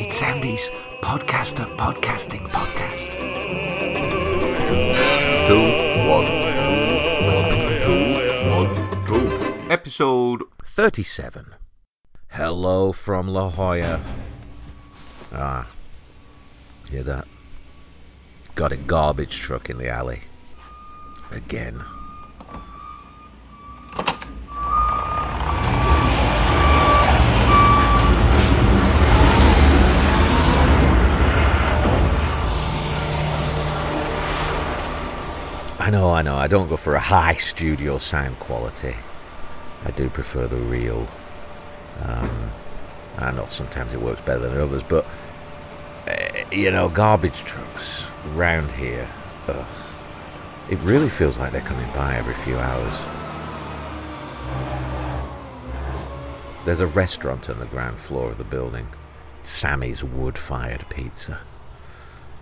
It's Andy's podcaster podcasting podcast. Two, one, two, one, two, one, two. Episode 37. Hello from La Jolla. Ah, hear that? Got a garbage truck in the alley. Again. I know, I know. I don't go for a high studio sound quality. I do prefer the real. Um, I know sometimes it works better than others, but uh, you know, garbage trucks round here. Ugh, it really feels like they're coming by every few hours. There's a restaurant on the ground floor of the building, Sammy's Wood-Fired Pizza,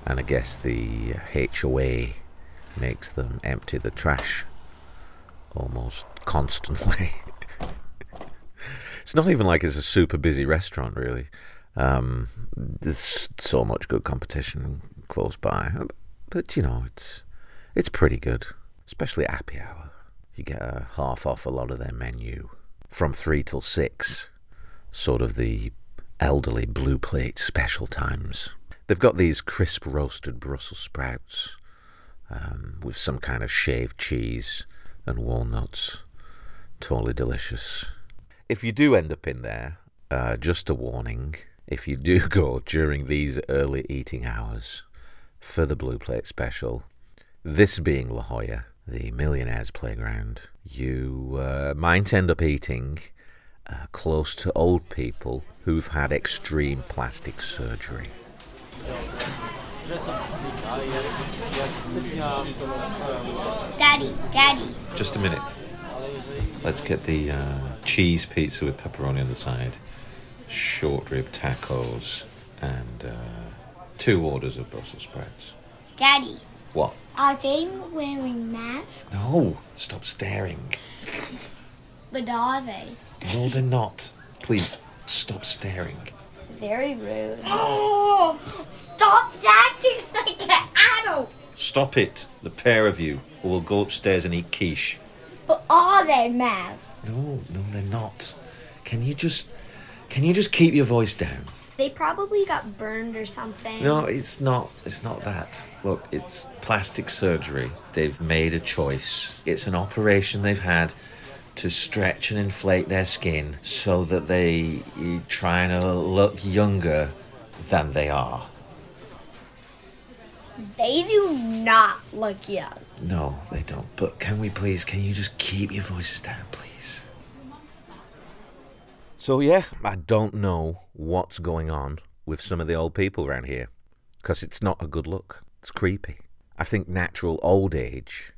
and I guess the HOA makes them empty the trash almost constantly. it's not even like it's a super busy restaurant, really. Um, there's so much good competition close by, but you know, it's it's pretty good, especially happy hour. You get a half off a lot of their menu from three till six, sort of the elderly blue plate special times. They've got these crisp roasted Brussels sprouts um, with some kind of shaved cheese and walnuts. Totally delicious. If you do end up in there, uh, just a warning if you do go during these early eating hours for the Blue Plate Special, this being La Jolla, the millionaire's playground, you uh, might end up eating uh, close to old people who've had extreme plastic surgery. Daddy, Daddy. Just a minute. Let's get the uh, cheese pizza with pepperoni on the side, short rib tacos, and uh, two orders of Brussels sprouts. Daddy, What? are they wearing masks? No, stop staring. But are they? No, they're not. Please, stop staring. Very rude. Oh, stop acting like an adult. Stop it, the pair of you, or we'll go upstairs and eat quiche. But are they masks? No, no, they're not. Can you just, can you just keep your voice down? They probably got burned or something. No, it's not. It's not that. Look, it's plastic surgery. They've made a choice. It's an operation they've had to stretch and inflate their skin so that they trying to look younger than they are. They do not look young. No, they don't. But can we please? Can you just keep your voices down, please? So, yeah, I don't know what's going on with some of the old people around here because it's not a good look. It's creepy. I think natural old age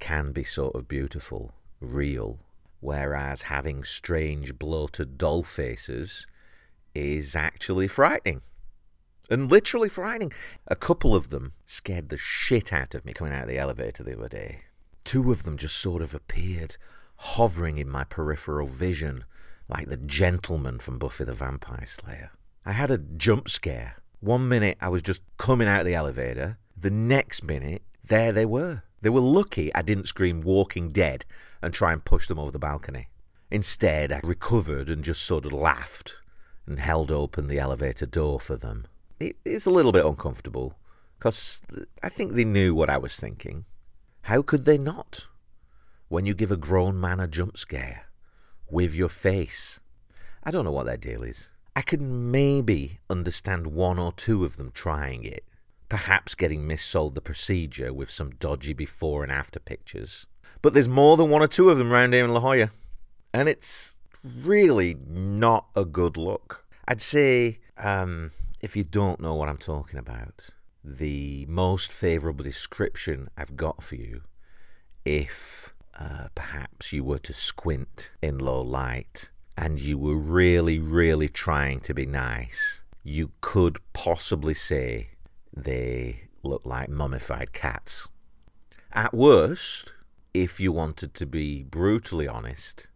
can be sort of beautiful, real, whereas having strange, bloated doll faces is actually frightening. And literally frightening. A couple of them scared the shit out of me coming out of the elevator the other day. Two of them just sort of appeared, hovering in my peripheral vision, like the gentleman from Buffy the Vampire Slayer. I had a jump scare. One minute I was just coming out of the elevator, the next minute, there they were. They were lucky I didn't scream Walking Dead and try and push them over the balcony. Instead, I recovered and just sort of laughed and held open the elevator door for them. It is a little bit uncomfortable because I think they knew what I was thinking. How could they not? When you give a grown man a jump scare with your face. I don't know what their deal is. I could maybe understand one or two of them trying it, perhaps getting missold the procedure with some dodgy before and after pictures. But there's more than one or two of them round here in La Jolla, and it's really not a good look. I'd say, um, if you don't know what I'm talking about, the most favourable description I've got for you, if uh, perhaps you were to squint in low light and you were really, really trying to be nice, you could possibly say they look like mummified cats. At worst, if you wanted to be brutally honest,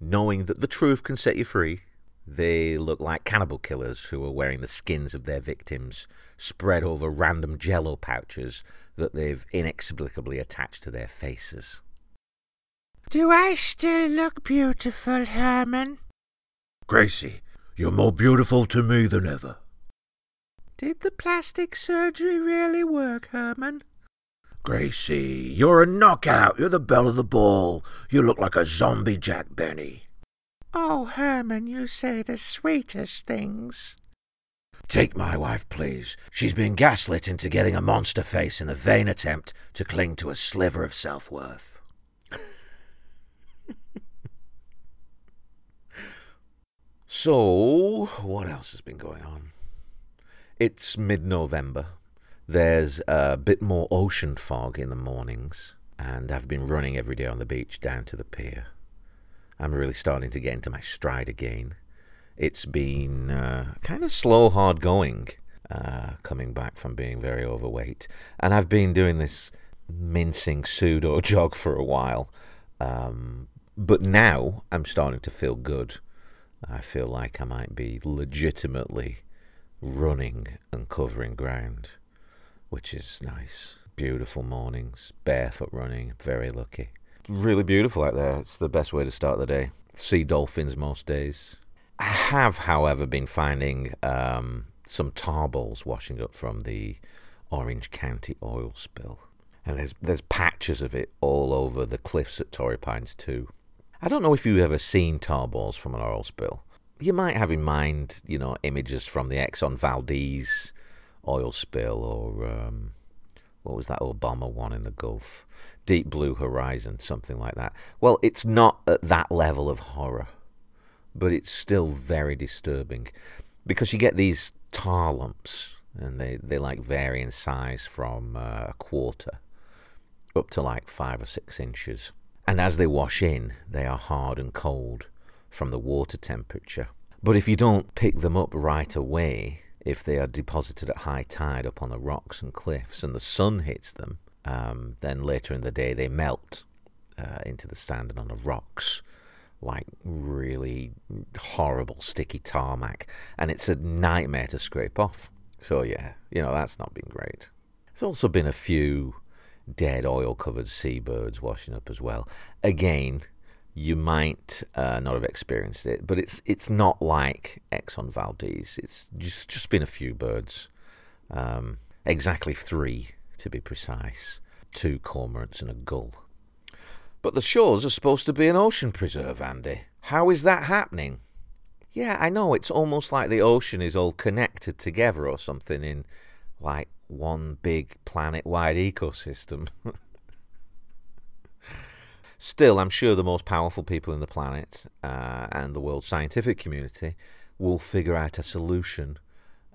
knowing that the truth can set you free, they look like cannibal killers who are wearing the skins of their victims spread over random jello pouches that they've inexplicably attached to their faces. Do I still look beautiful, Herman? Gracie, you're more beautiful to me than ever. Did the plastic surgery really work, Herman? Gracie, you're a knockout. You're the belle of the ball. You look like a zombie Jack Benny. Oh, Herman, you say the sweetest things. Take my wife, please. She's been gaslit into getting a monster face in a vain attempt to cling to a sliver of self worth. So, what else has been going on? It's mid November. There's a bit more ocean fog in the mornings, and I've been running every day on the beach down to the pier. I'm really starting to get into my stride again. It's been uh, kind of slow, hard going, uh, coming back from being very overweight. And I've been doing this mincing pseudo jog for a while. Um, but now I'm starting to feel good. I feel like I might be legitimately running and covering ground, which is nice. Beautiful mornings, barefoot running, very lucky. Really beautiful out there. It's the best way to start the day. See dolphins most days. I have, however, been finding um, some tar balls washing up from the Orange County oil spill. And there's there's patches of it all over the cliffs at Torrey Pines too. I don't know if you've ever seen tar balls from an oil spill. You might have in mind, you know, images from the Exxon Valdez oil spill or um, what was that Obama one in the Gulf? Deep Blue Horizon, something like that. Well, it's not at that level of horror, but it's still very disturbing because you get these tar lumps and they, they like vary in size from uh, a quarter up to like five or six inches. And as they wash in, they are hard and cold from the water temperature. But if you don't pick them up right away, if they are deposited at high tide up on the rocks and cliffs and the sun hits them, um, then later in the day they melt uh, into the sand and on the rocks like really horrible sticky tarmac. And it's a nightmare to scrape off. So, yeah, you know, that's not been great. There's also been a few dead oil covered seabirds washing up as well. Again, you might uh, not have experienced it, but it's it's not like Exxon Valdez. It's just just been a few birds, um, exactly three to be precise, two cormorants and a gull. But the shores are supposed to be an ocean preserve, Andy. How is that happening? Yeah, I know. It's almost like the ocean is all connected together or something in like one big planet wide ecosystem. Still, I'm sure the most powerful people in the planet uh, and the world scientific community will figure out a solution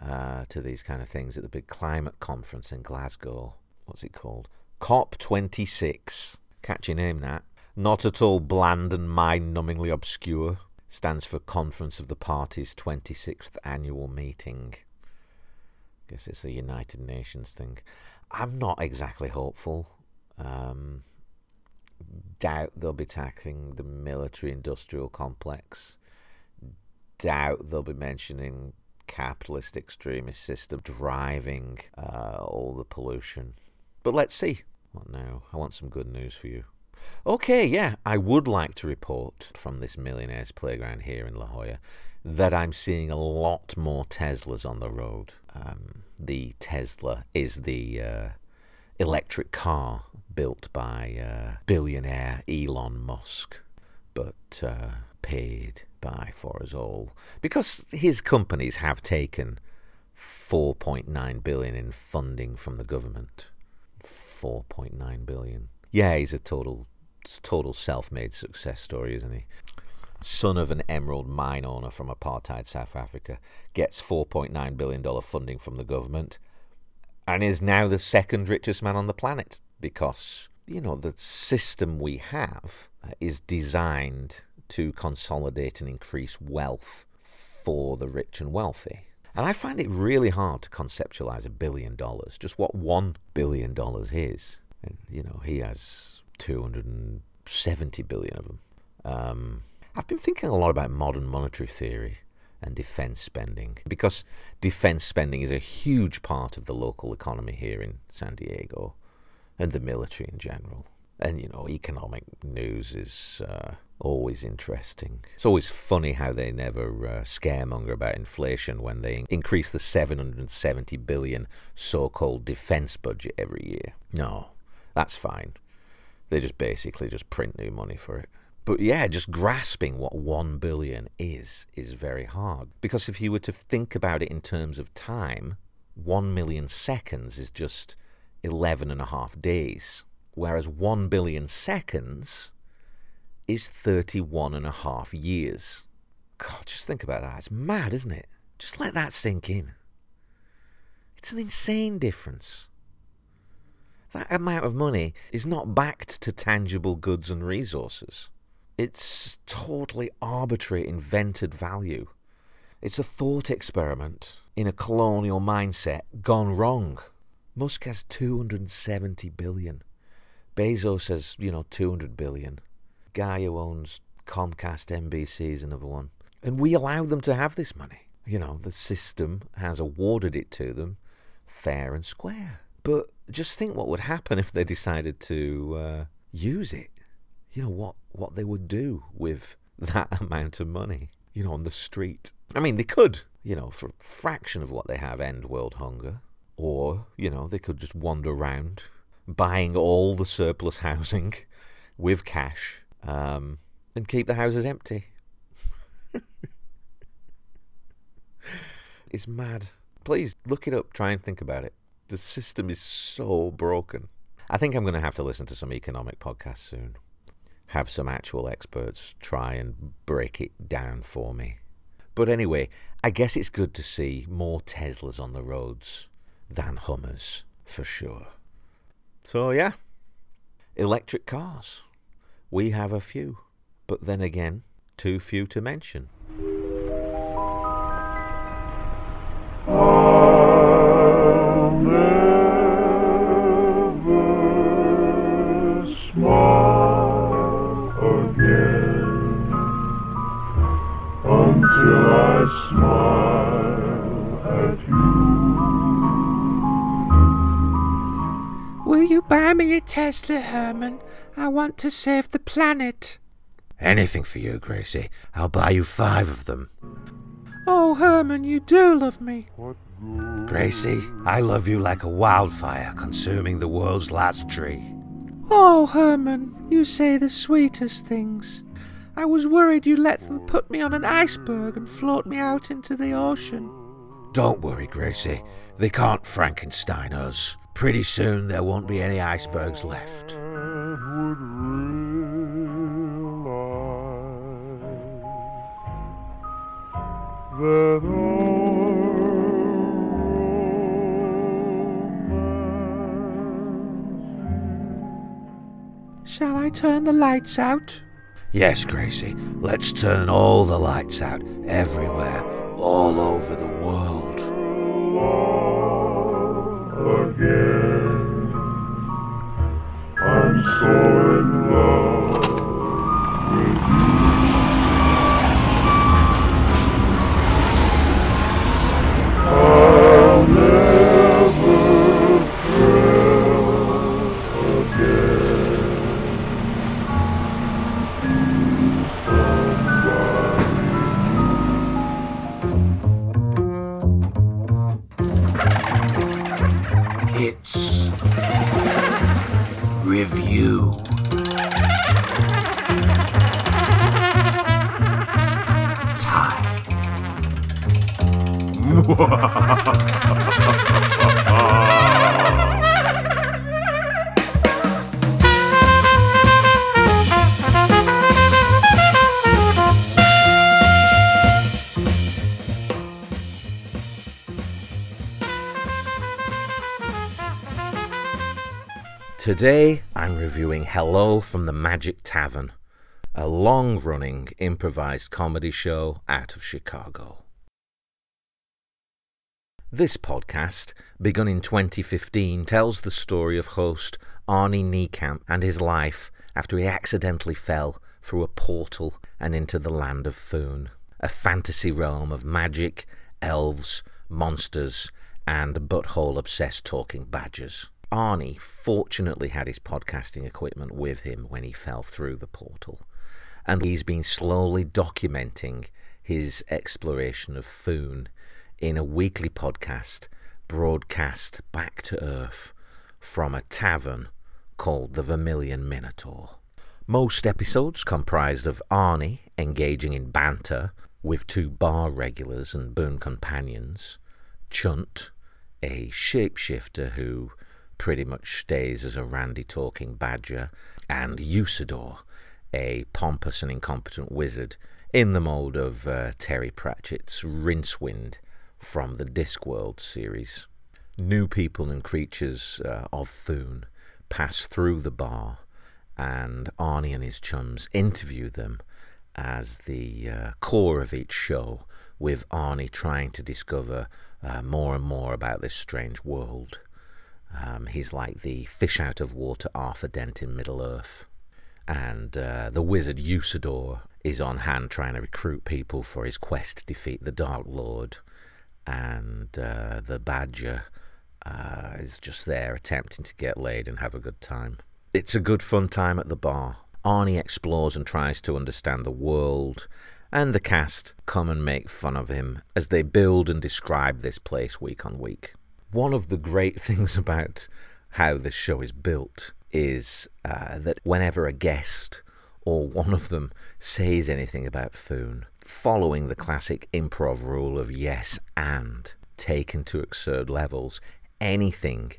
uh, to these kind of things at the big climate conference in Glasgow. What's it called? COP26. Catchy name, that. Not at all bland and mind numbingly obscure. Stands for Conference of the Parties 26th Annual Meeting. Guess it's a United Nations thing. I'm not exactly hopeful. Um, doubt they'll be tackling the military industrial complex. Doubt they'll be mentioning capitalist extremist system driving uh, all the pollution. But let's see. What now? I want some good news for you. Okay, yeah, I would like to report from this millionaire's playground here in La Jolla that I'm seeing a lot more Teslas on the road. Um, the Tesla is the uh, electric car built by uh, billionaire Elon Musk, but uh, paid by for us all because his companies have taken 4.9 billion in funding from the government. 4.9 billion. Yeah, he's a total total self-made success story, isn't he? Son of an emerald mine owner from apartheid South Africa gets 4.9 billion dollar funding from the government and is now the second richest man on the planet because you know the system we have is designed to consolidate and increase wealth for the rich and wealthy. And I find it really hard to conceptualize a billion dollars, just what one billion dollars is. And, you know, he has 270 billion of them. Um, I've been thinking a lot about modern monetary theory and defence spending because defence spending is a huge part of the local economy here in San Diego and the military in general. And, you know, economic news is uh, always interesting. It's always funny how they never uh, scaremonger about inflation when they increase the 770 billion so called defence budget every year. No, that's fine. They just basically just print new money for it. But yeah, just grasping what 1 billion is is very hard. Because if you were to think about it in terms of time, 1 million seconds is just 11 and a half days. Whereas 1 billion seconds is 31 and a half years. God, just think about that. It's mad, isn't it? Just let that sink in. It's an insane difference. That amount of money is not backed to tangible goods and resources. It's totally arbitrary, invented value. It's a thought experiment in a colonial mindset gone wrong. Musk has 270 billion. Bezos has, you know, 200 billion. Guy who owns Comcast NBC is another one. And we allow them to have this money. You know, the system has awarded it to them fair and square. But just think what would happen if they decided to uh, use it. You know, what, what they would do with that amount of money, you know, on the street. I mean, they could, you know, for a fraction of what they have, end world hunger. Or, you know, they could just wander around buying all the surplus housing with cash um, and keep the houses empty. it's mad. Please look it up, try and think about it. The system is so broken. I think I'm going to have to listen to some economic podcasts soon. Have some actual experts try and break it down for me. But anyway, I guess it's good to see more Teslas on the roads than Hummers, for sure. So, yeah, electric cars. We have a few, but then again, too few to mention. Tesla, Herman? I want to save the planet. Anything for you, Gracie. I'll buy you five of them. Oh, Herman, you do love me. Gracie, I love you like a wildfire consuming the world's last tree. Oh, Herman, you say the sweetest things. I was worried you'd let them put me on an iceberg and float me out into the ocean. Don't worry, Gracie. They can't Frankenstein us. Pretty soon there won't be any icebergs left. would realize that Shall I turn the lights out? Yes, Gracie, let's turn all the lights out everywhere, all over the world. Again. I'm so Today I'm reviewing Hello from the Magic Tavern, a long running improvised comedy show out of Chicago. This podcast, begun in 2015, tells the story of host Arnie Niekamp and his life after he accidentally fell through a portal and into the land of Foon, a fantasy realm of magic, elves, monsters, and butthole obsessed talking badgers. Arnie fortunately had his podcasting equipment with him when he fell through the portal, and he's been slowly documenting his exploration of Foon in a weekly podcast broadcast back to Earth from a tavern called the Vermilion Minotaur. Most episodes comprised of Arnie engaging in banter with two bar regulars and boon companions, Chunt, a shapeshifter who pretty much stays as a randy talking badger, and Usidore, a pompous and incompetent wizard in the mould of uh, Terry Pratchett's Rincewind from the Discworld series. New people and creatures uh, of Foon pass through the bar, and Arnie and his chums interview them as the uh, core of each show, with Arnie trying to discover uh, more and more about this strange world. Um, he's like the fish out of water Arthur Dent in Middle Earth. And uh, the wizard Usidore is on hand trying to recruit people for his quest to defeat the Dark Lord and uh, the badger uh, is just there attempting to get laid and have a good time. It's a good fun time at the bar. Arnie explores and tries to understand the world, and the cast come and make fun of him as they build and describe this place week on week. One of the great things about how this show is built is uh, that whenever a guest or one of them says anything about Foon, following the classic improv rule of yes and taken to absurd levels, anything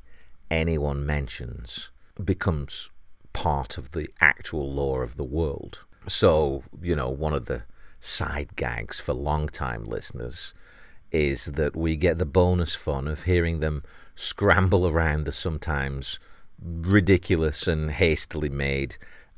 anyone mentions becomes part of the actual lore of the world. So, you know, one of the side gags for long-time listeners is that we get the bonus fun of hearing them scramble around the sometimes ridiculous and hastily made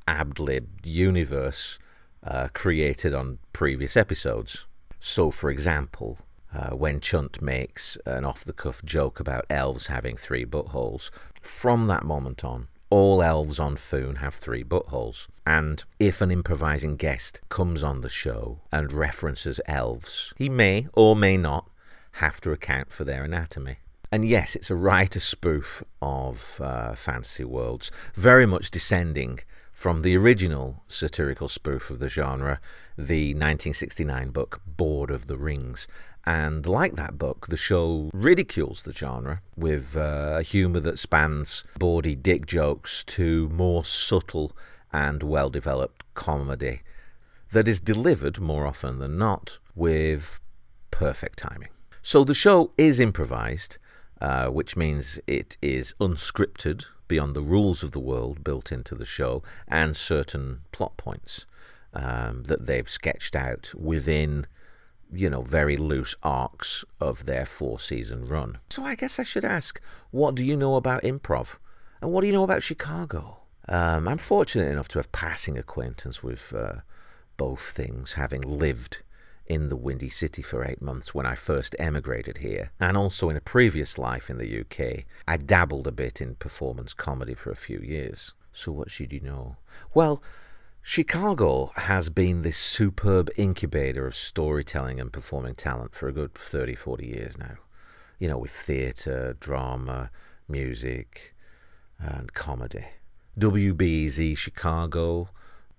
ad lib universe uh, created on previous episodes. So, for example, uh, when Chunt makes an off the cuff joke about elves having three buttholes, from that moment on, all elves on Foon have three buttholes. And if an improvising guest comes on the show and references elves, he may or may not have to account for their anatomy. And yes, it's a writer spoof of uh, fantasy worlds, very much descending from the original satirical spoof of the genre, the 1969 book Bored of the Rings. And like that book, the show ridicules the genre with uh, humour that spans bawdy dick jokes to more subtle and well developed comedy that is delivered more often than not with perfect timing. So the show is improvised, uh, which means it is unscripted beyond the rules of the world built into the show and certain plot points um, that they've sketched out within you know very loose arcs of their four season run so i guess i should ask what do you know about improv and what do you know about chicago um, i'm fortunate enough to have passing acquaintance with uh, both things having lived in the Windy City for eight months when I first emigrated here, and also in a previous life in the UK. I dabbled a bit in performance comedy for a few years. So, what should you know? Well, Chicago has been this superb incubator of storytelling and performing talent for a good 30, 40 years now. You know, with theatre, drama, music, and comedy. WBEZ Chicago,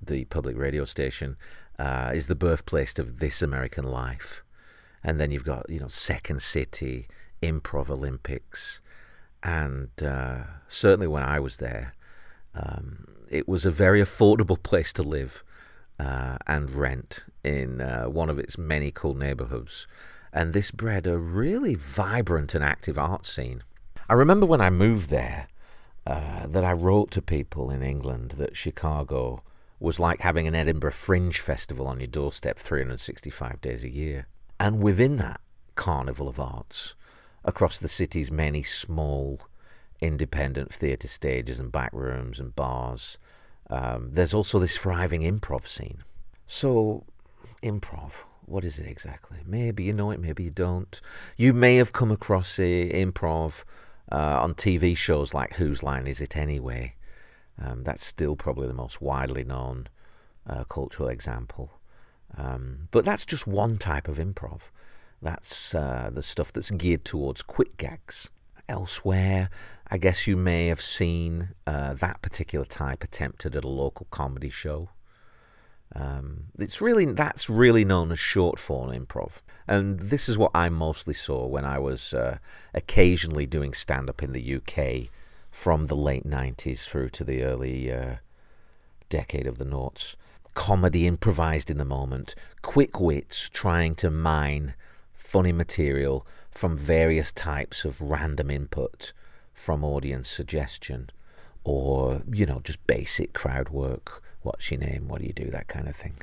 the public radio station, uh, is the birthplace of This American Life. And then you've got, you know, Second City, Improv Olympics. And uh, certainly when I was there, um, it was a very affordable place to live uh, and rent in uh, one of its many cool neighborhoods. And this bred a really vibrant and active art scene. I remember when I moved there uh, that I wrote to people in England that Chicago was like having an Edinburgh Fringe Festival on your doorstep 365 days a year. And within that carnival of arts, across the city's many small independent theatre stages and back rooms and bars, um, there's also this thriving improv scene. So, improv, what is it exactly? Maybe you know it, maybe you don't. You may have come across it, improv uh, on TV shows like Whose Line Is It Anyway? Um, that's still probably the most widely known uh, cultural example. Um, but that's just one type of improv. That's uh, the stuff that's geared towards quick gags. Elsewhere, I guess you may have seen uh, that particular type attempted at a local comedy show. Um, it's really that's really known as short form improv, and this is what I mostly saw when I was uh, occasionally doing stand up in the UK from the late '90s through to the early uh, decade of the noughts. Comedy improvised in the moment, quick wits trying to mine funny material from various types of random input from audience suggestion, or you know just basic crowd work what's your name, what do you do, that kind of thing.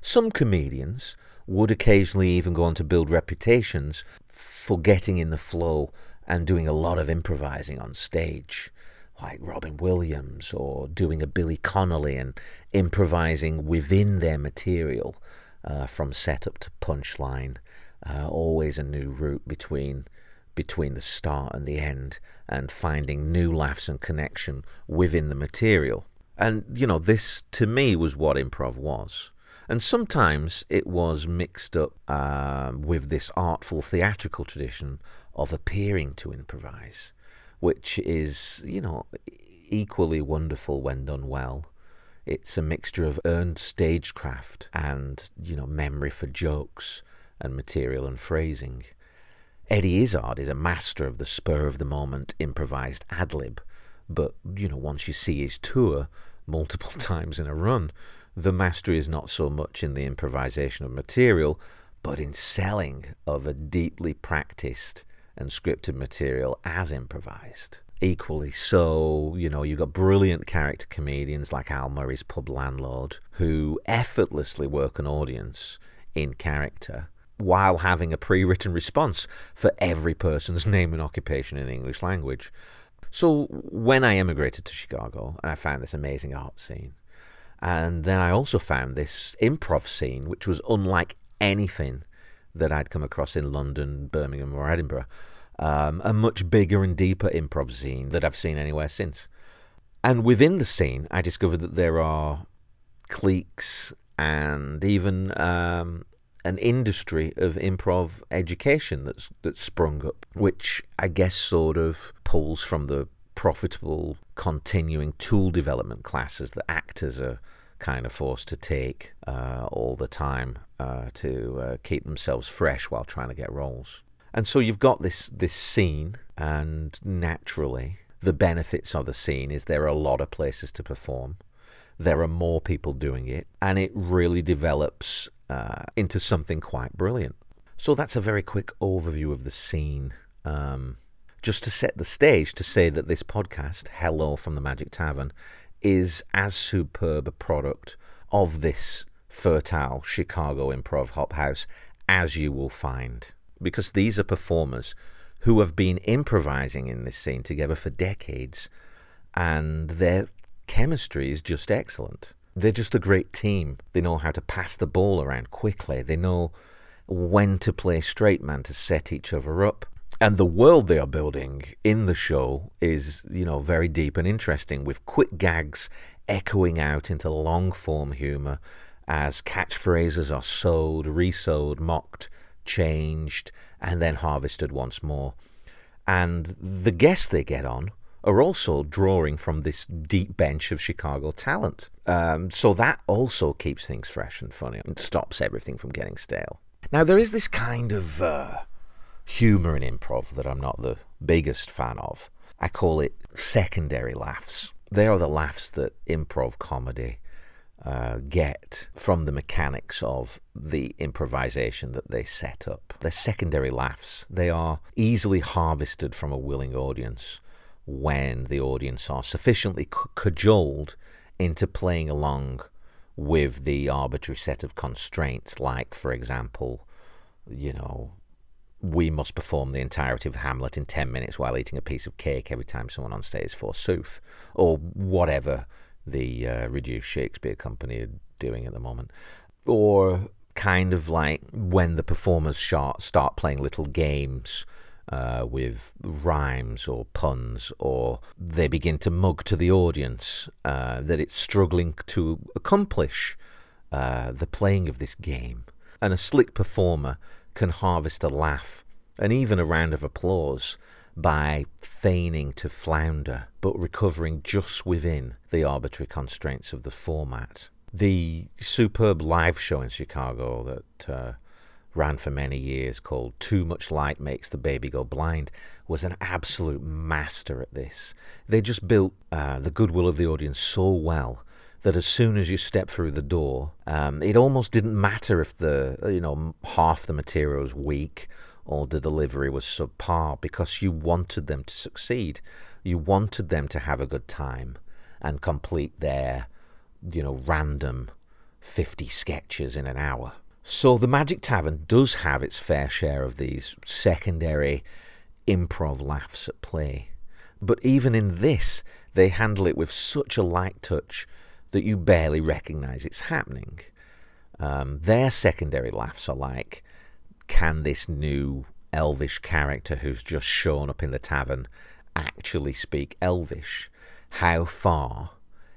Some comedians would occasionally even go on to build reputations for getting in the flow and doing a lot of improvising on stage, like Robin Williams, or doing a Billy Connolly and improvising within their material uh, from setup to punchline. Uh, always a new route between between the start and the end, and finding new laughs and connection within the material. And, you know, this to me was what improv was. And sometimes it was mixed up uh, with this artful theatrical tradition of appearing to improvise, which is, you know, equally wonderful when done well. It's a mixture of earned stagecraft and, you know, memory for jokes and material and phrasing. Eddie Izzard is a master of the spur of the moment improvised ad lib, but, you know, once you see his tour, multiple times in a run. The mastery is not so much in the improvisation of material, but in selling of a deeply practiced and scripted material as improvised. Equally so, you know, you've got brilliant character comedians like Al Murray's Pub Landlord who effortlessly work an audience in character while having a pre written response for every person's name and occupation in the English language. So when I emigrated to Chicago, and I found this amazing art scene, and then I also found this improv scene, which was unlike anything that I'd come across in London, Birmingham, or Edinburgh. Um, a much bigger and deeper improv scene that I've seen anywhere since. And within the scene, I discovered that there are cliques and even um, an industry of improv education that's that's sprung up, which I guess sort of pulls from the profitable continuing tool development classes that actors are kind of forced to take uh, all the time uh, to uh, keep themselves fresh while trying to get roles. And so you've got this this scene, and naturally, the benefits of the scene is there are a lot of places to perform. There are more people doing it, and it really develops uh, into something quite brilliant. So that's a very quick overview of the scene. Um, just to set the stage to say that this podcast, Hello from the Magic Tavern, is as superb a product of this fertile Chicago improv hop house as you will find. Because these are performers who have been improvising in this scene together for decades, and their chemistry is just excellent. They're just a great team. They know how to pass the ball around quickly. They know when to play straight man to set each other up. And the world they are building in the show is, you know, very deep and interesting with quick gags echoing out into long form humour as catchphrases are sowed, resowed, mocked, changed, and then harvested once more. And the guests they get on are also drawing from this deep bench of Chicago talent. Um, so that also keeps things fresh and funny and stops everything from getting stale. Now, there is this kind of uh, humour in improv that I'm not the biggest fan of. I call it secondary laughs. They are the laughs that improv comedy uh, get from the mechanics of the improvisation that they set up. They're secondary laughs. They are easily harvested from a willing audience when the audience are sufficiently cajoled into playing along with the arbitrary set of constraints, like, for example, you know, we must perform the entirety of Hamlet in 10 minutes while eating a piece of cake every time someone on stage forsooth, or whatever the uh, reduced Shakespeare company are doing at the moment. Or kind of like when the performers start, start playing little games uh, with rhymes or puns, or they begin to mug to the audience uh, that it's struggling to accomplish uh, the playing of this game. And a slick performer can harvest a laugh and even a round of applause by feigning to flounder, but recovering just within the arbitrary constraints of the format. The superb live show in Chicago that uh, ran for many years called Too Much Light Makes the Baby Go Blind was an absolute master at this. They just built uh, the goodwill of the audience so well that as soon as you step through the door, um, it almost didn't matter if the you know half the material was weak or the delivery was subpar because you wanted them to succeed. You wanted them to have a good time and complete their you know random 50 sketches in an hour. So the Magic Tavern does have its fair share of these secondary improv laughs at play. But even in this, they handle it with such a light touch that you barely recognize it's happening. Um, their secondary laughs are like, can this new elvish character who's just shown up in the tavern actually speak elvish? How far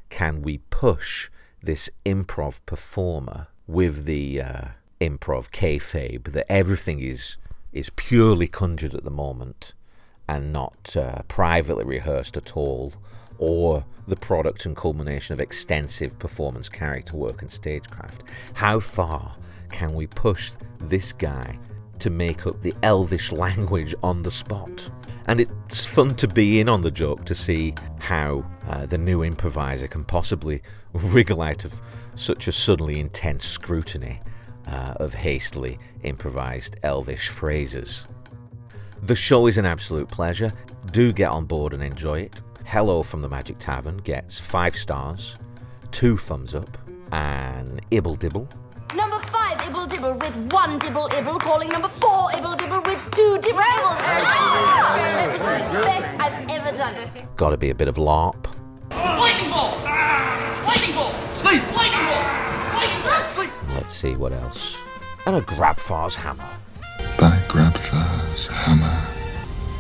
can we push this improv performer with the uh, improv kayfabe that everything is is purely conjured at the moment and not uh, privately rehearsed at all, or the product and culmination of extensive performance, character work, and stagecraft. How far can we push this guy to make up the elvish language on the spot? And it's fun to be in on the joke to see how uh, the new improviser can possibly wriggle out of such a suddenly intense scrutiny uh, of hastily improvised elvish phrases. The show is an absolute pleasure. Do get on board and enjoy it. Hello from the Magic Tavern gets five stars, two thumbs up, and Ibble Dibble. Number five, Dibble with one Dibble Ibble, calling number four, Ibble Dibble with two Dibble Ibbles. Ah! It was the best I've ever done. Gotta be a bit of LARP. Lightning bolt! Lightning bolt! Sleep! Lightning bolt! Lightning bolt! Sleep! Let's see what else. And a Grabthar's hammer. By Grabthar's hammer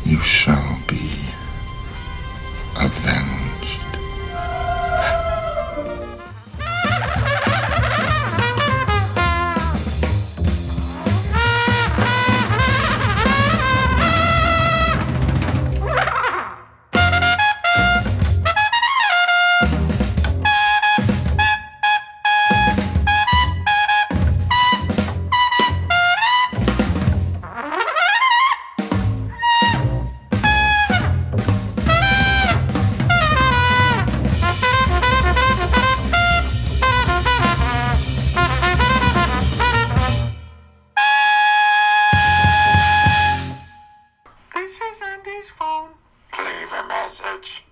you shall be avenged. This is Andy's phone. Leave a message.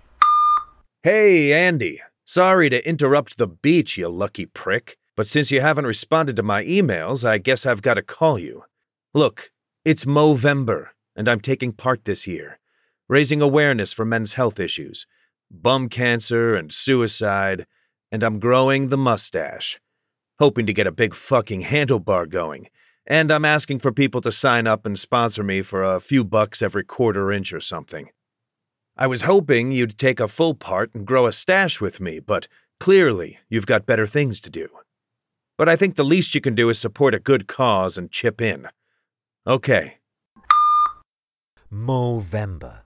Hey, Andy. Sorry to interrupt the beach, you lucky prick, but since you haven't responded to my emails, I guess I've got to call you. Look, it's Movember, and I'm taking part this year, raising awareness for men's health issues, bum cancer and suicide, and I'm growing the mustache. Hoping to get a big fucking handlebar going, and I'm asking for people to sign up and sponsor me for a few bucks every quarter inch or something. I was hoping you'd take a full part and grow a stash with me, but clearly you've got better things to do. But I think the least you can do is support a good cause and chip in. Okay. Movember.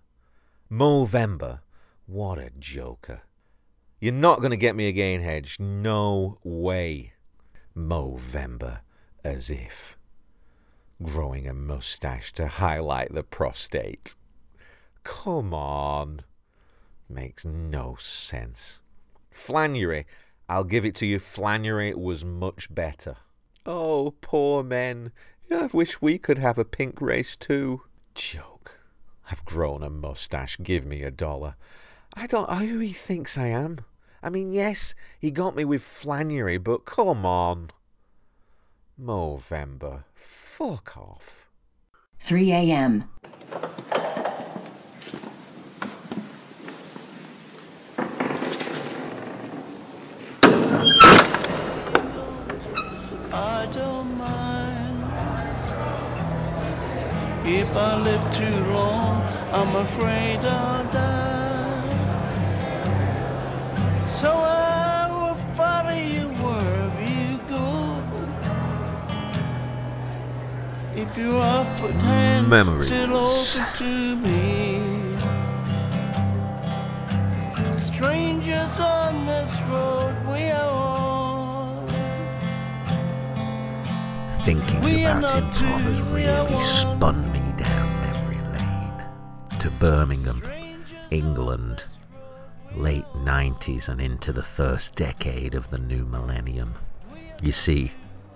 Movember. What a joker. You're not going to get me again, Hedge. No way. Movember. As if. Growing a mustache to highlight the prostate. Come on. Makes no sense. Flannery. I'll give it to you. Flannery was much better. Oh, poor men. I wish we could have a pink race too. Joke. I've grown a mustache. Give me a dollar. I don't know who he thinks I am. I mean, yes, he got me with Flannery, but come on. Movember. Fuck off. 3 a.m. I don't mind if I live too long. I'm afraid I'll die. So I If your offered hand Memories. still open to me. Strangers on this road we are on. Thinking We about improv has two, we are really spun me down memory lane. to Birmingham, England, late 90s and into the first decade of the new millennium. You see,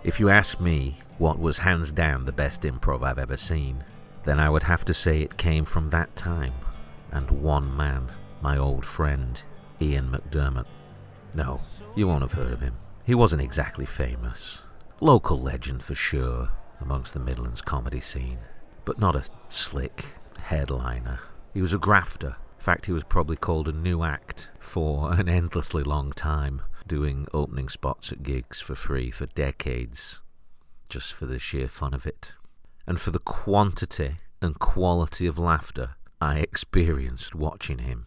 if you ask me what was hands down the best improv I've ever seen, then I would have to say it came from that time and one man, my old friend, Ian McDermott. No, you won't have heard of him. He wasn't exactly famous. Local legend for sure amongst the Midlands comedy scene, but not a slick headliner. He was a grafter. In fact, he was probably called a new act for an endlessly long time, doing opening spots at gigs for free for decades, just for the sheer fun of it. And for the quantity and quality of laughter I experienced watching him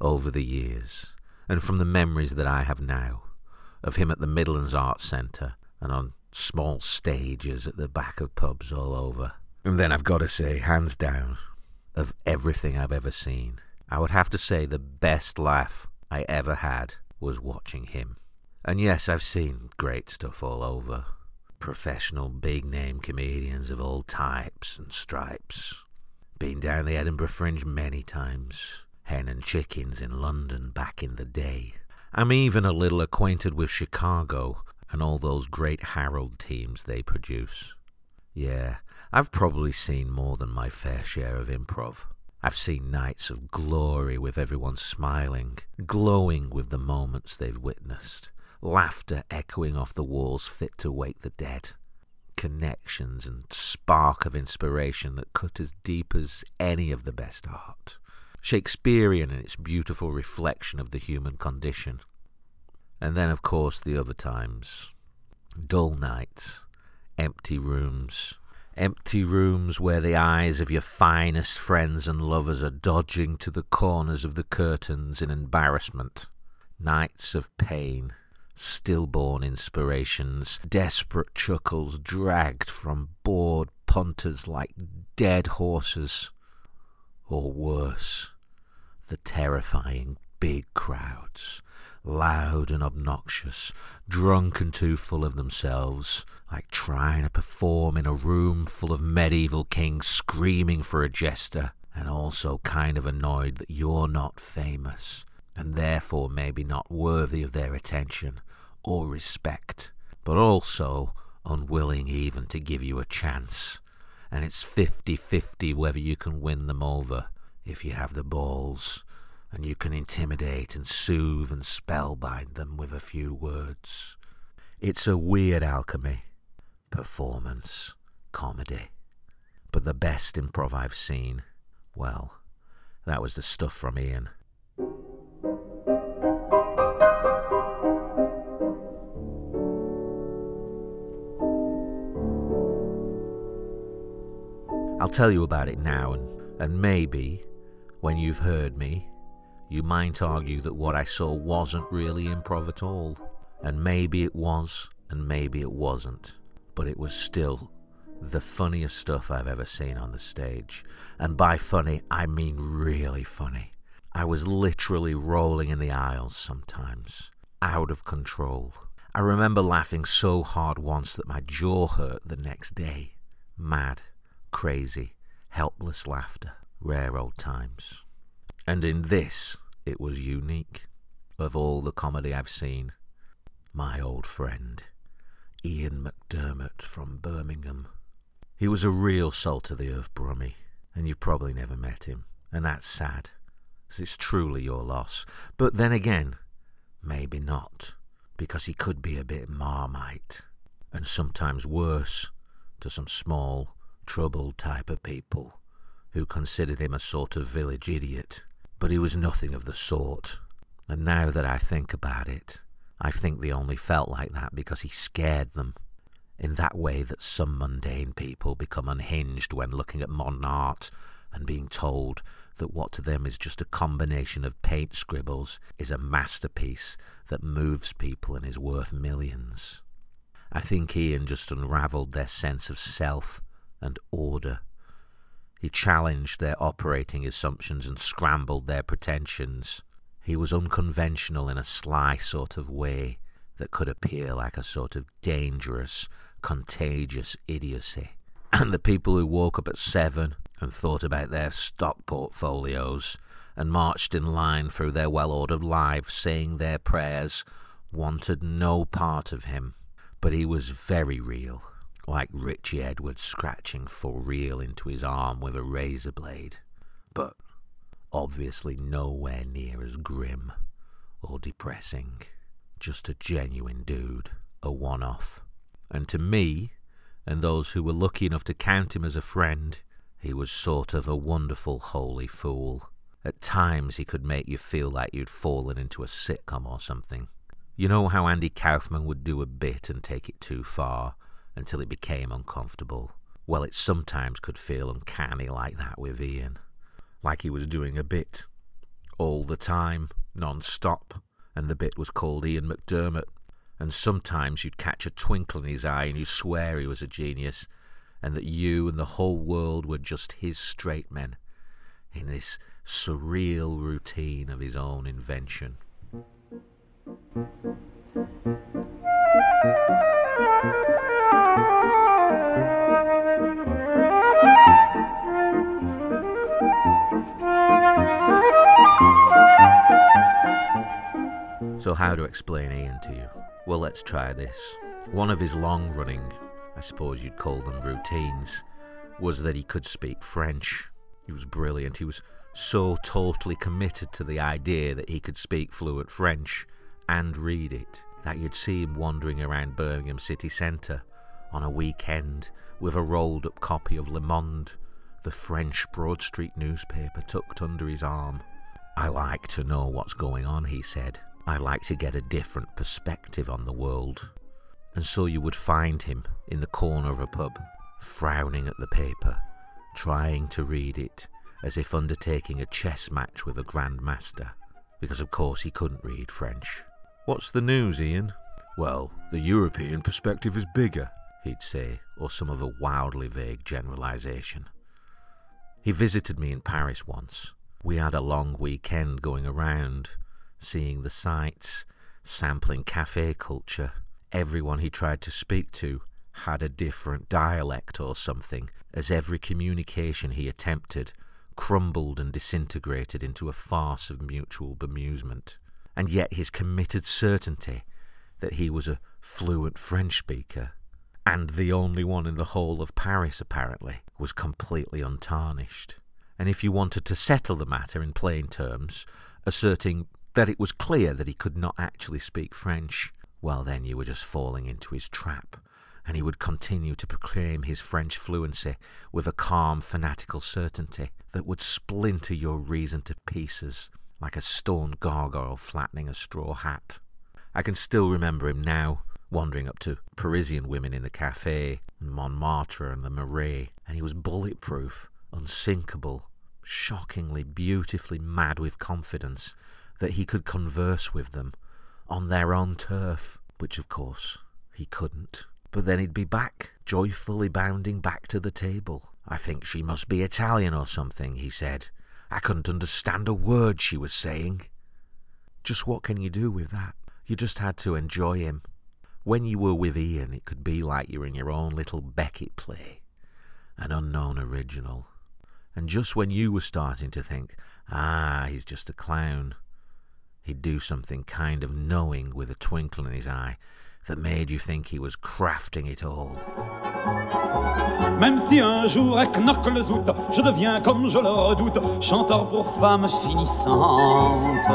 over the years, and from the memories that I have now of him at the Midlands Arts Centre and on small stages at the back of pubs all over. And then I've got to say, hands down, of everything I've ever seen, I would have to say the best laugh I ever had was watching him. And yes, I've seen great stuff all over. Professional big name comedians of all types and stripes. Been down the Edinburgh Fringe many times. Hen and Chickens in London back in the day. I'm even a little acquainted with Chicago and all those great Harold teams they produce. Yeah, I've probably seen more than my fair share of improv. I've seen nights of glory with everyone smiling, glowing with the moments they've witnessed, laughter echoing off the walls fit to wake the dead, connections and spark of inspiration that cut as deep as any of the best art, Shakespearean in its beautiful reflection of the human condition. And then, of course, the other times dull nights, empty rooms, empty rooms where the eyes of your finest friends and lovers are dodging to the corners of the curtains in embarrassment, nights of pain, stillborn inspirations, desperate chuckles dragged from bored punters like dead horses, or worse, the terrifying big crowds loud and obnoxious, drunk and too full of themselves, like trying to perform in a room full of medieval kings screaming for a jester, and also kind of annoyed that you're not famous, and therefore maybe not worthy of their attention or respect, but also unwilling even to give you a chance. And it's fifty-fifty whether you can win them over if you have the balls and you can intimidate and soothe and spellbind them with a few words. It's a weird alchemy. Performance, comedy. But the best improv I've seen, well, that was the stuff from Ian. I'll tell you about it now, and, and maybe, when you've heard me, you might argue that what I saw wasn't really improv at all. And maybe it was, and maybe it wasn't. But it was still the funniest stuff I've ever seen on the stage. And by funny, I mean really funny. I was literally rolling in the aisles sometimes, out of control. I remember laughing so hard once that my jaw hurt the next day. Mad, crazy, helpless laughter. Rare old times. And in this, it was unique. Of all the comedy I've seen, my old friend, Ian McDermott from Birmingham. He was a real salt of the earth brummie, and you've probably never met him, and that's sad, as it's truly your loss. But then again, maybe not, because he could be a bit marmite, and sometimes worse to some small, troubled type of people who considered him a sort of village idiot. But he was nothing of the sort. And now that I think about it, I think they only felt like that because he scared them. in that way that some mundane people become unhinged when looking at modern art and being told that what to them is just a combination of paint scribbles is a masterpiece that moves people and is worth millions. I think Ian just unravelled their sense of self and order. He challenged their operating assumptions and scrambled their pretensions. He was unconventional in a sly sort of way that could appear like a sort of dangerous, contagious idiocy. And the people who woke up at seven and thought about their stock portfolios and marched in line through their well ordered lives saying their prayers wanted no part of him. But he was very real, like Richie Edwards scratching for real into his arm with a razor blade. But obviously nowhere near as grim or depressing. Just a genuine dude, a one off. And to me, and those who were lucky enough to count him as a friend, he was sort of a wonderful holy fool. At times he could make you feel like you'd fallen into a sitcom or something. You know how Andy Kaufman would do a bit and take it too far until it became uncomfortable? Well, it sometimes could feel uncanny like that with Ian. Like he was doing a bit. All the time, non stop, and the bit was called Ian McDermott. And sometimes you'd catch a twinkle in his eye and you'd swear he was a genius, and that you and the whole world were just his straight men in this surreal routine of his own invention. So, how to explain Ian to you? Well, let's try this. One of his long running, I suppose you'd call them routines, was that he could speak French. He was brilliant. He was so totally committed to the idea that he could speak fluent French and read it that you'd see him wandering around Birmingham city centre on a weekend with a rolled up copy of Le Monde, the French broadsheet newspaper, tucked under his arm. I like to know what's going on, he said. I like to get a different perspective on the world. And so you would find him in the corner of a pub, frowning at the paper, trying to read it as if undertaking a chess match with a grandmaster, because of course he couldn't read French. What's the news, Ian? Well, the European perspective is bigger, he'd say, or some other wildly vague generalization. He visited me in Paris once. We had a long weekend going around, seeing the sights, sampling cafe culture. Everyone he tried to speak to had a different dialect or something, as every communication he attempted crumbled and disintegrated into a farce of mutual bemusement. And yet his committed certainty that he was a fluent French speaker, and the only one in the whole of Paris apparently, was completely untarnished. And if you wanted to settle the matter in plain terms, asserting that it was clear that he could not actually speak French, well, then you were just falling into his trap, and he would continue to proclaim his French fluency with a calm, fanatical certainty that would splinter your reason to pieces like a stone gargoyle flattening a straw hat. I can still remember him now, wandering up to Parisian women in the cafe, and Montmartre and the Marais, and he was bulletproof, unsinkable, shockingly, beautifully mad with confidence that he could converse with them on their own turf, which of course he couldn't. But then he'd be back, joyfully bounding back to the table. I think she must be Italian or something, he said. I couldn't understand a word she was saying. Just what can you do with that? You just had to enjoy him. When you were with Ian, it could be like you were in your own little Beckett play, an unknown original. And just when you were starting to think, ah, he's just a clown, he'd do something kind of knowing with a twinkle in his eye that made you think he was crafting it all. Même si un jour avec le zout, je deviens comme je le redoute, chanteur pour femmes finissantes.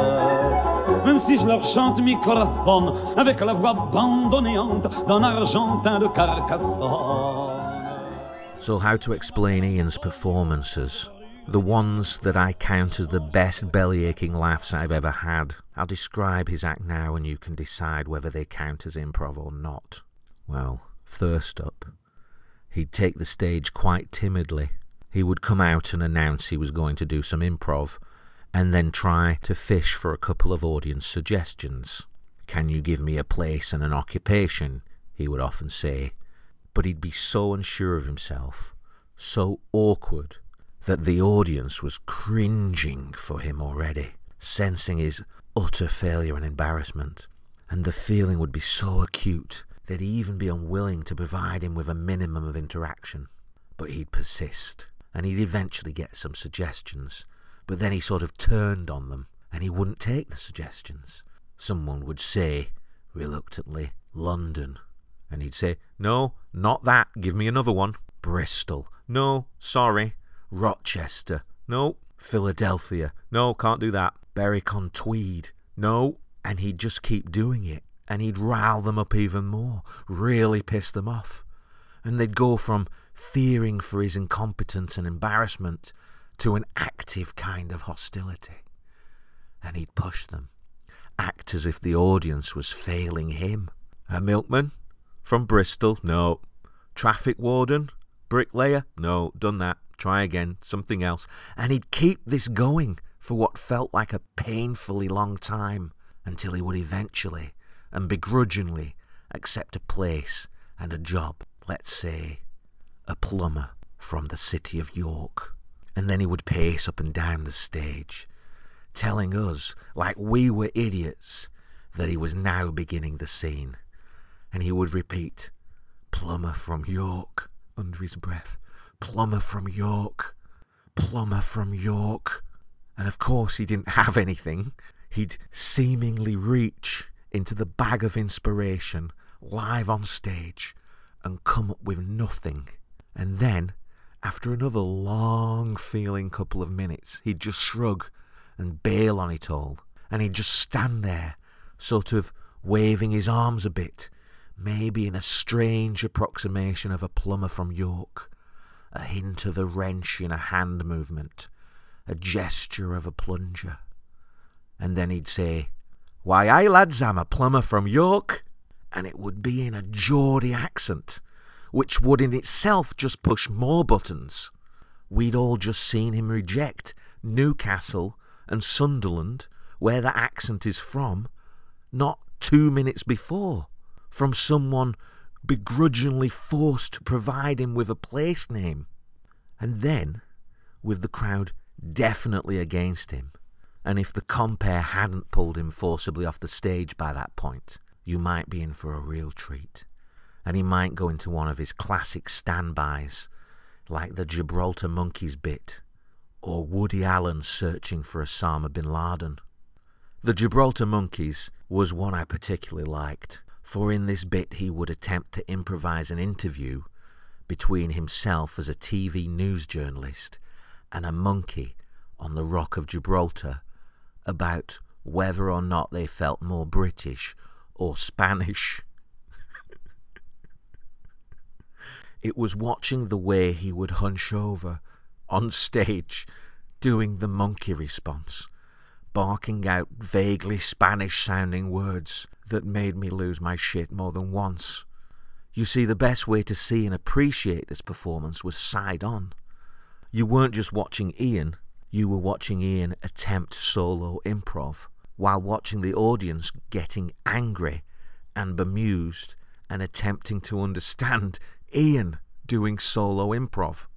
Même si je leur chante avec la voix bandonnéante d'un argentin de Carcassonne. So, how to explain Ian's performances? The ones that I count as the best belly aching laughs I've ever had. I'll describe his act now and you can decide whether they count as improv or not. Well, first up. He'd take the stage quite timidly. He would come out and announce he was going to do some improv, and then try to fish for a couple of audience suggestions. Can you give me a place and an occupation? he would often say. But he'd be so unsure of himself, so awkward, that the audience was cringing for him already, sensing his utter failure and embarrassment. And the feeling would be so acute they'd even be unwilling to provide him with a minimum of interaction. But he'd persist, and he'd eventually get some suggestions. But then he sort of turned on them, and he wouldn't take the suggestions. Someone would say, reluctantly, London. And he'd say, No, not that. Give me another one. Bristol. No, sorry. Rochester. No. Philadelphia. No, can't do that. Berwick on Tweed. No. And he'd just keep doing it. And he'd rile them up even more, really piss them off. And they'd go from fearing for his incompetence and embarrassment to an active kind of hostility. And he'd push them, act as if the audience was failing him. A milkman? From Bristol? No. Traffic warden? Bricklayer? No, done that. Try again. Something else. And he'd keep this going for what felt like a painfully long time until he would eventually and begrudgingly accept a place and a job, let's say, a plumber from the city of York. And then he would pace up and down the stage, telling us, like we were idiots, that he was now beginning the scene. And he would repeat, Plumber from York, under his breath. Plumber from York. Plumber from York. And of course, he didn't have anything. He'd seemingly reach into the bag of inspiration live on stage and come up with nothing. And then, after another long feeling couple of minutes, he'd just shrug and bail on it all. And he'd just stand there, sort of waving his arms a bit, maybe in a strange approximation of a plumber from York, a hint of a wrench in a hand movement, a gesture of a plunger. And then he'd say, Why, aye, lads, I'm a plumber from York. And it would be in a Geordie accent, which would in itself just push more buttons. We'd all just seen him reject Newcastle and Sunderland, where the accent is from, not two minutes before, from someone begrudgingly forced to provide him with a place name. And then, with the crowd definitely against him, and if the compère hadn't pulled him forcibly off the stage by that point, you might be in for a real treat. And he might go into one of his classic standbys, like the Gibraltar Monkeys bit, or Woody Allen searching for Osama bin Laden. The Gibraltar Monkeys was one I particularly liked, for in this bit he would attempt to improvise an interview between himself as a TV news journalist and a monkey on the Rock of Gibraltar about whether or not they felt more British or Spanish. It was watching the way he would hunch over on stage doing the monkey response, barking out vaguely Spanish sounding words that made me lose my shit more than once. You see, the best way to see and appreciate this performance was side on. You weren't just watching Ian, you were watching Ian attempt solo improv while watching the audience getting angry and bemused and attempting to understand Ian doing solo improv.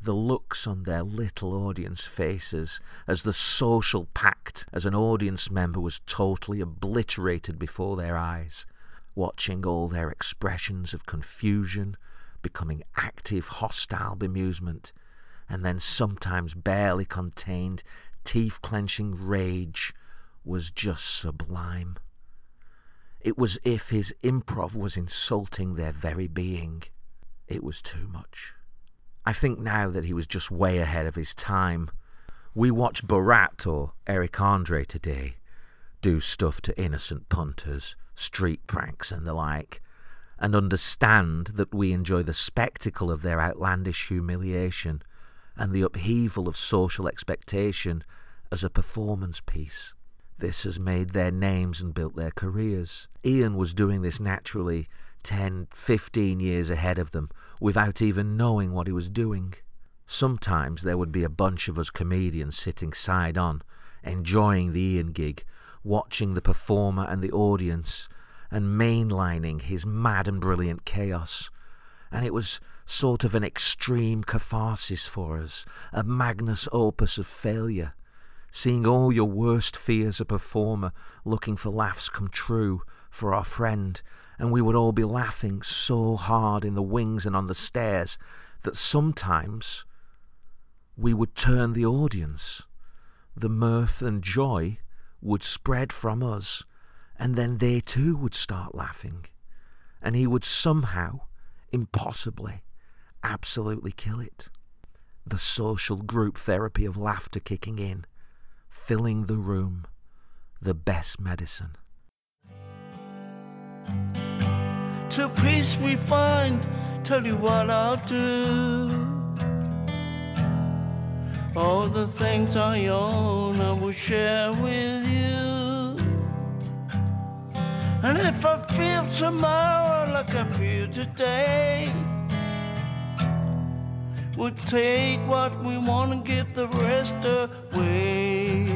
The looks on their little audience faces as the social pact as an audience member was totally obliterated before their eyes, watching all their expressions of confusion becoming active, hostile bemusement, and then sometimes barely contained, teeth clenching rage was just sublime. It was if his improv was insulting their very being. It was too much. I think now that he was just way ahead of his time. We watch Borat or Eric Andre today do stuff to innocent punters, street pranks, and the like, and understand that we enjoy the spectacle of their outlandish humiliation and the upheaval of social expectation as a performance piece. This has made their names and built their careers. Ian was doing this naturally 10, 15 years ahead of them without even knowing what he was doing. Sometimes there would be a bunch of us comedians sitting side on, enjoying the Ian gig, watching the performer and the audience, and mainlining his mad and brilliant chaos. And it was sort of an extreme catharsis for us, a magnus opus of failure. Seeing all your worst fears a performer looking for laughs come true for our friend, and we would all be laughing so hard in the wings and on the stairs that sometimes we would turn the audience. The mirth and joy would spread from us, and then they too would start laughing, and he would somehow, impossibly, absolutely kill it. The social group therapy of laughter kicking in, filling the room, the best medicine. To peace we find, tell you what I'll do. All the things I own, I will share with you. And if I feel tomorrow like I feel today, we'll take what we want and give the rest away.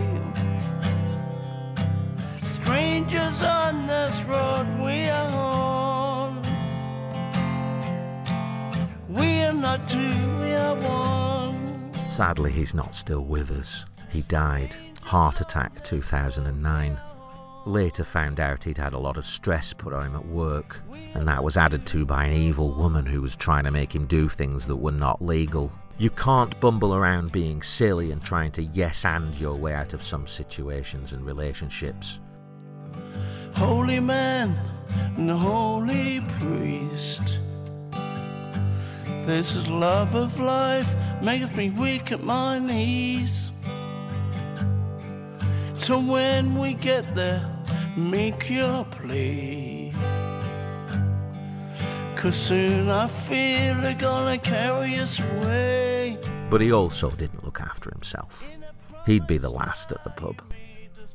Strangers on this road we are on. We are not two, we are one. Sadly, he's not still with us. He died, heart attack 2009. Later found out he'd had a lot of stress put on him at work, and that was added to by an evil woman who was trying to make him do things that were not legal. You can't bumble around being silly and trying to yes and your way out of some situations and relationships. Holy man and holy priest. This is love of life, makes me weak at my knees. So when we get there, make your plea. Cause soon I feel they're gonna carry us away. But he also didn't look after himself. He'd be the last at the pub.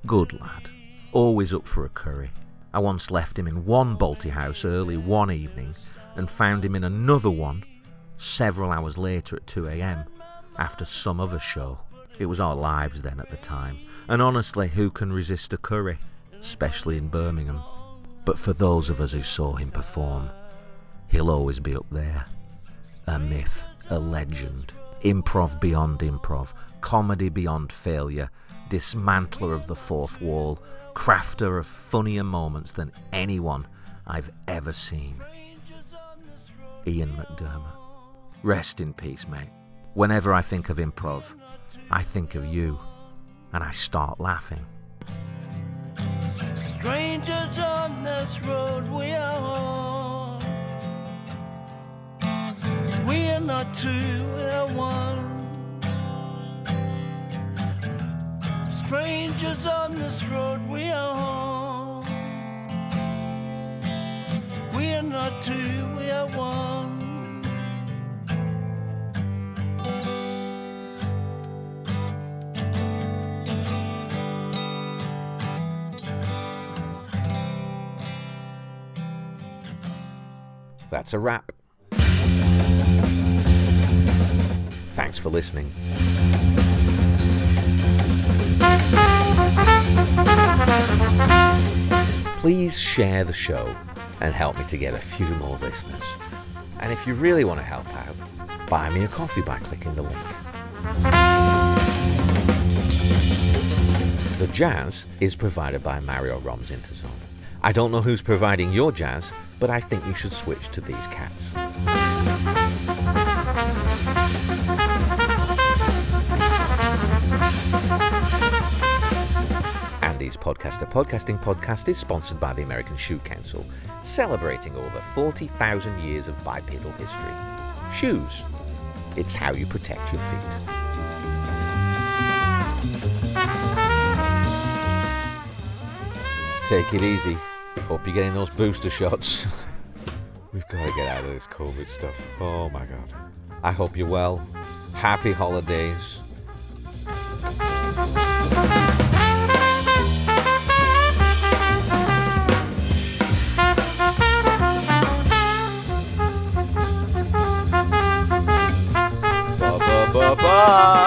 Good lad. Always up for a curry. I once left him in one Balti house early one evening and found him in another one several hours later at 2am after some other show. It was our lives then at the time, and honestly, who can resist a curry, especially in Birmingham? But for those of us who saw him perform, he'll always be up there. A myth, a legend, improv beyond improv, comedy beyond failure, dismantler of the fourth wall, crafter of funnier moments than anyone I've ever seen. Ian McDermott. Rest in peace, mate. Whenever I think of improv, I think of you, and I start laughing. Strangers on this road we are. We are not two, we are one. Strangers on this road we are. We are not two, we are one. That's a wrap. Thanks for listening. Please share the show and help me to get a few more listeners. And if you really want to help out, buy me a coffee by clicking the link. The jazz is provided by Mario Rom's Interzone. I don't know who's providing your jazz, but I think you should switch to these cats. Andy's Podcaster Podcasting Podcast is sponsored by the American Shoe Council, celebrating over 40,000 years of bipedal history. Shoes. It's how you protect your feet. Take it easy. Hope you're getting those booster shots. We've got to get out of this COVID stuff. Oh my God. I hope you're well. Happy holidays. Bye.